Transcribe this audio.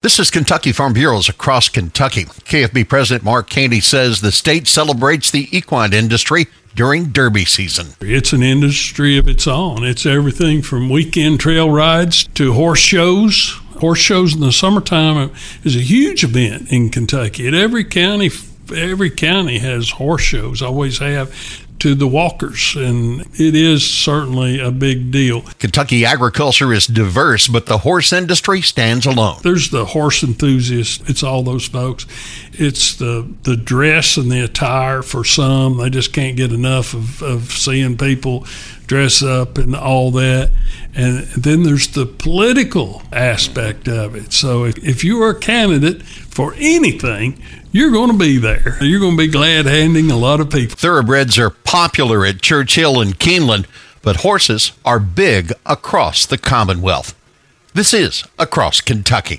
This is Kentucky Farm Bureaus across Kentucky. KFB President Mark Haney says the state celebrates the equine industry during Derby season. It's an industry of its own. It's everything from weekend trail rides to horse shows. Horse shows in the summertime is a huge event in Kentucky. At every county, every county has horse shows. Always have to the walkers, and it is certainly a big deal. Kentucky agriculture is diverse, but the horse industry stands alone. There's the horse enthusiasts, it's all those folks. It's the, the dress and the attire for some. They just can't get enough of, of seeing people dress up and all that. And then there's the political aspect of it. So if, if you are a candidate for anything, you're going to be there. You're going to be glad handing a lot of people. Thoroughbreds are popular at Churchill and Keeneland, but horses are big across the Commonwealth. This is Across Kentucky.